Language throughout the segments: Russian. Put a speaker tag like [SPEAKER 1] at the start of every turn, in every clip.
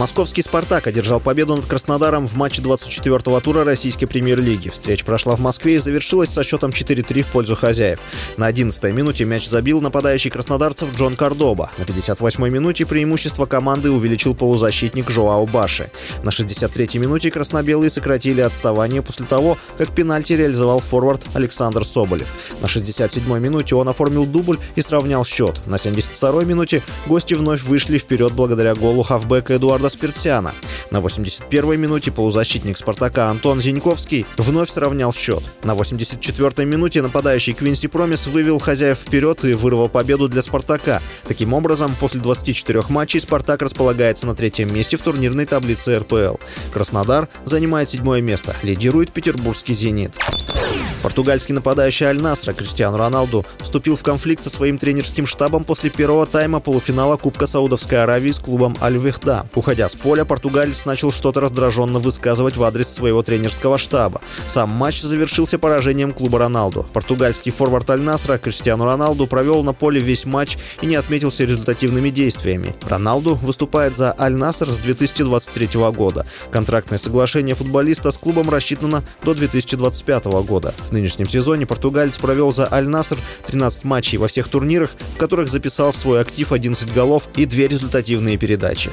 [SPEAKER 1] Московский «Спартак» одержал победу над Краснодаром в матче 24-го тура российской премьер-лиги. Встреча прошла в Москве и завершилась со счетом 4-3 в пользу хозяев. На 11-й минуте мяч забил нападающий краснодарцев Джон Кордоба. На 58-й минуте преимущество команды увеличил полузащитник Жоао Баши. На 63-й минуте краснобелые сократили отставание после того, как пенальти реализовал форвард Александр Соболев. На 67-й минуте он оформил дубль и сравнял счет. На 72-й минуте гости вновь вышли вперед благодаря голу хавбека Эдуарда Спиртсиана. На 81-й минуте полузащитник «Спартака» Антон Зиньковский вновь сравнял счет. На 84-й минуте нападающий Квинси Промис вывел хозяев вперед и вырвал победу для «Спартака». Таким образом, после 24 матчей «Спартак» располагается на третьем месте в турнирной таблице РПЛ. Краснодар занимает седьмое место, лидирует петербургский «Зенит». Португальский нападающий Аль-Насра Криштиану Роналду вступил в конфликт со своим тренерским штабом после первого тайма полуфинала Кубка Саудовской Аравии с клубом Аль-Вехда. Уходя с поля, португалец начал что-то раздраженно высказывать в адрес своего тренерского штаба. Сам матч завершился поражением клуба Роналду. Португальский форвард Аль-Насра Криштиану Роналду провел на поле весь матч и не отметился результативными действиями. Роналду выступает за Аль-Наср с 2023 года. Контрактное соглашение футболиста с клубом рассчитано до 2025 года. В нынешнем сезоне португалец провел за Аль-Наср 13 матчей во всех турнирах, в которых записал в свой актив 11 голов и две результативные передачи.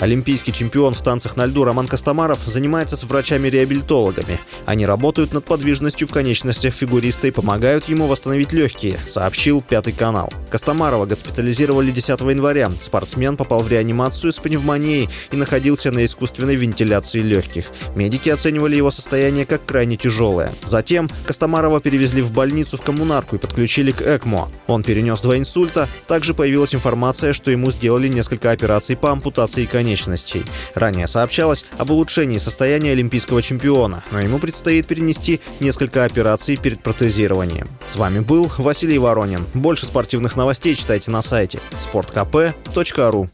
[SPEAKER 1] Олимпийский чемпион в танцах на льду Роман Костомаров занимается с врачами-реабилитологами. Они работают над подвижностью в конечностях фигуриста и помогают ему восстановить легкие, сообщил Пятый канал. Костомарова госпитализировали 10 января. Спортсмен попал в реанимацию с пневмонией и находился на искусственной вентиляции легких. Медики оценивали его состояние как крайне тяжелое. Затем Костомарова перевезли в больницу в коммунарку и подключили к ЭКМО. Он перенес два инсульта. Также появилась информация, что ему сделали несколько операций по ампутации конечностей конечностей. Ранее сообщалось об улучшении состояния олимпийского чемпиона, но ему предстоит перенести несколько операций перед протезированием. С вами был Василий Воронин. Больше спортивных новостей читайте на сайте sportkp.ru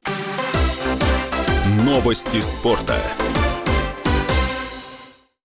[SPEAKER 2] Новости спорта.